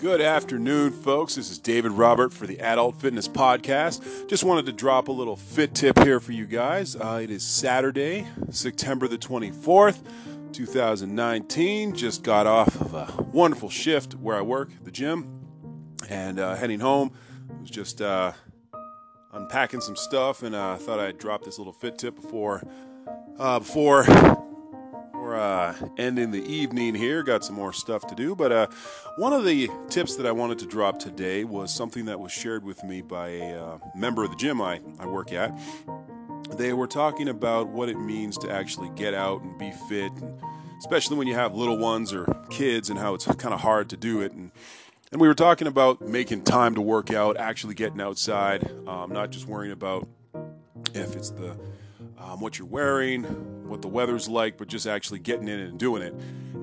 Good afternoon, folks. This is David Robert for the Adult Fitness Podcast. Just wanted to drop a little fit tip here for you guys. Uh, it is Saturday, September the 24th, 2019. Just got off of a wonderful shift where I work, the gym, and uh, heading home. I was just uh, unpacking some stuff, and I uh, thought I'd drop this little fit tip before uh, before uh, ending the evening here. Got some more stuff to do, but uh, one of the tips that I wanted to drop today was something that was shared with me by a uh, member of the gym I, I work at. They were talking about what it means to actually get out and be fit, and especially when you have little ones or kids, and how it's kind of hard to do it. And and we were talking about making time to work out, actually getting outside, um, not just worrying about if it's the um, what you're wearing, what the weather's like, but just actually getting in and doing it.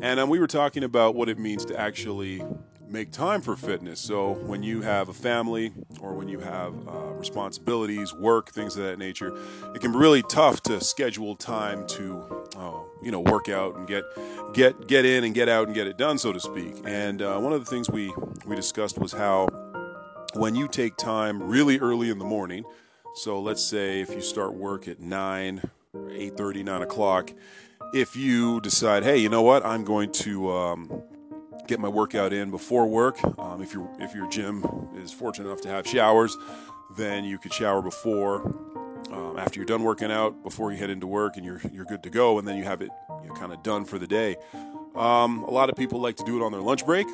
And um, we were talking about what it means to actually make time for fitness. So when you have a family or when you have uh, responsibilities, work, things of that nature, it can be really tough to schedule time to, uh, you know, work out and get get get in and get out and get it done, so to speak. And uh, one of the things we we discussed was how when you take time really early in the morning so let's say if you start work at 9, 8.30, 9 o'clock, if you decide, hey, you know what, I'm going to um, get my workout in before work. Um, if, your if your gym is fortunate enough to have showers, then you could shower before, um, after you're done working out, before you head into work, and you're, you're good to go, and then you have it you know, kind of done for the day. Um, a lot of people like to do it on their lunch break.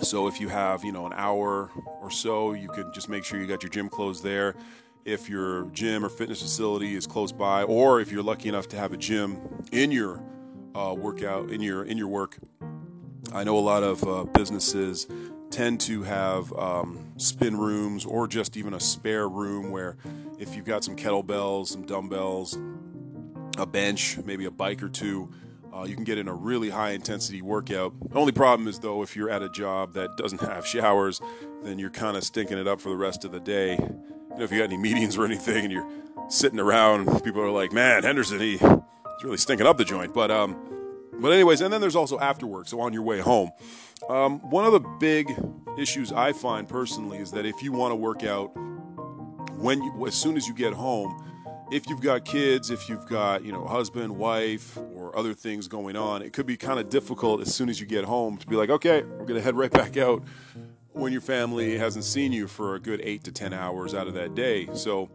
So if you have, you know, an hour or so, you could just make sure you got your gym clothes there if your gym or fitness facility is close by, or if you're lucky enough to have a gym in your uh, workout in your in your work. I know a lot of uh, businesses tend to have um, spin rooms or just even a spare room where if you've got some kettlebells, some dumbbells, a bench, maybe a bike or two, uh, you can get in a really high intensity workout. The only problem is though, if you're at a job that doesn't have showers, then you're kind of stinking it up for the rest of the day you know, if you got any meetings or anything and you're sitting around, people are like, man, Henderson, he, he's really stinking up the joint. But, um, but anyways, and then there's also after work, so on your way home. Um, one of the big issues I find personally is that if you want to work out when you, as soon as you get home, if you've got kids, if you've got you know husband, wife, or other things going on, it could be kind of difficult as soon as you get home to be like, okay, we're gonna head right back out when your family hasn't seen you for a good eight to 10 hours out of that day. So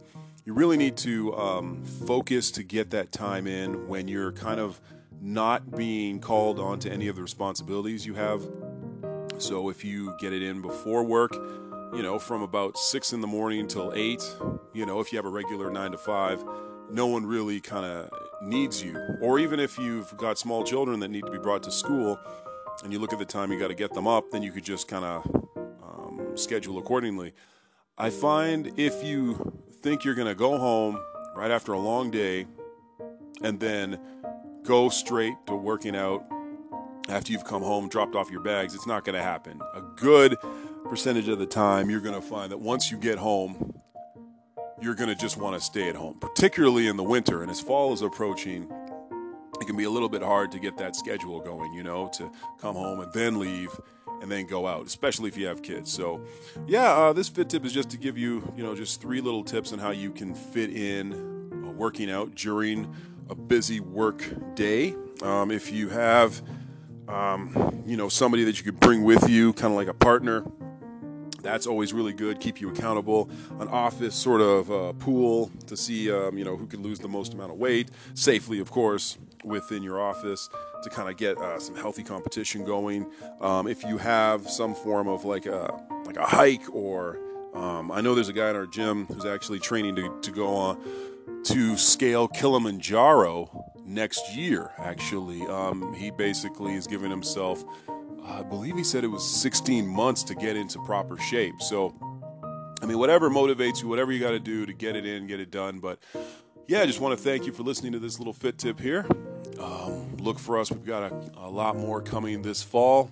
you really need to um, focus to get that time in when you're kind of not being called on to any of the responsibilities you have. So if you get it in before work, you know, from about six in the morning till eight, you know, if you have a regular nine to five, no one really kind of needs you. Or even if you've got small children that need to be brought to school and you look at the time you got to get them up, then you could just kind of schedule accordingly. I find if you think you're going to go home right after a long day and then go straight to working out after you've come home, dropped off your bags, it's not going to happen. A good percentage of the time, you're going to find that once you get home, you're going to just want to stay at home, particularly in the winter. And as fall is approaching, it can be a little bit hard to get that schedule going, you know, to come home and then leave and then go out, especially if you have kids. So, yeah, uh, this fit tip is just to give you, you know, just three little tips on how you can fit in uh, working out during a busy work day. Um, if you have, um, you know, somebody that you could bring with you, kind of like a partner, that's always really good. Keep you accountable. An office sort of uh, pool to see, um, you know, who can lose the most amount of weight safely, of course, within your office to kind of get uh, some healthy competition going. Um, if you have some form of like a like a hike or um, I know there's a guy in our gym who's actually training to, to go on to scale Kilimanjaro next year. Actually, um, he basically is giving himself, I believe he said it was 16 months to get into proper shape. So, I mean, whatever motivates you, whatever you got to do to get it in, get it done. But yeah, I just want to thank you for listening to this little fit tip here. Um, look for us. We've got a, a, lot more coming this fall.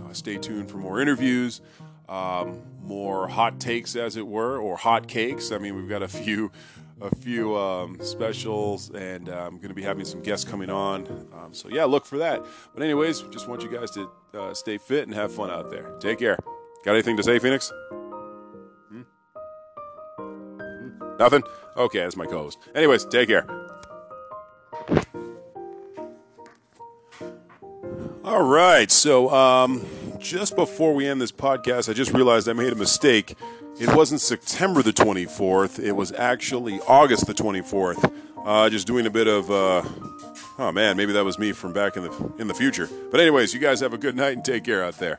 Uh, stay tuned for more interviews, um, more hot takes, as it were, or hot cakes. I mean, we've got a few a few um, specials, and uh, I'm going to be having some guests coming on. Um, so yeah, look for that. But anyways, just want you guys to uh, stay fit and have fun out there. Take care. Got anything to say, Phoenix? Hmm? Hmm? Nothing? Okay, that's my co-host. Anyways, take care. All right, so um, just before we end this podcast, I just realized I made a mistake. It wasn't September the 24th, it was actually August the 24th. Uh, just doing a bit of, uh, oh man, maybe that was me from back in the in the future. But anyways, you guys have a good night and take care out there.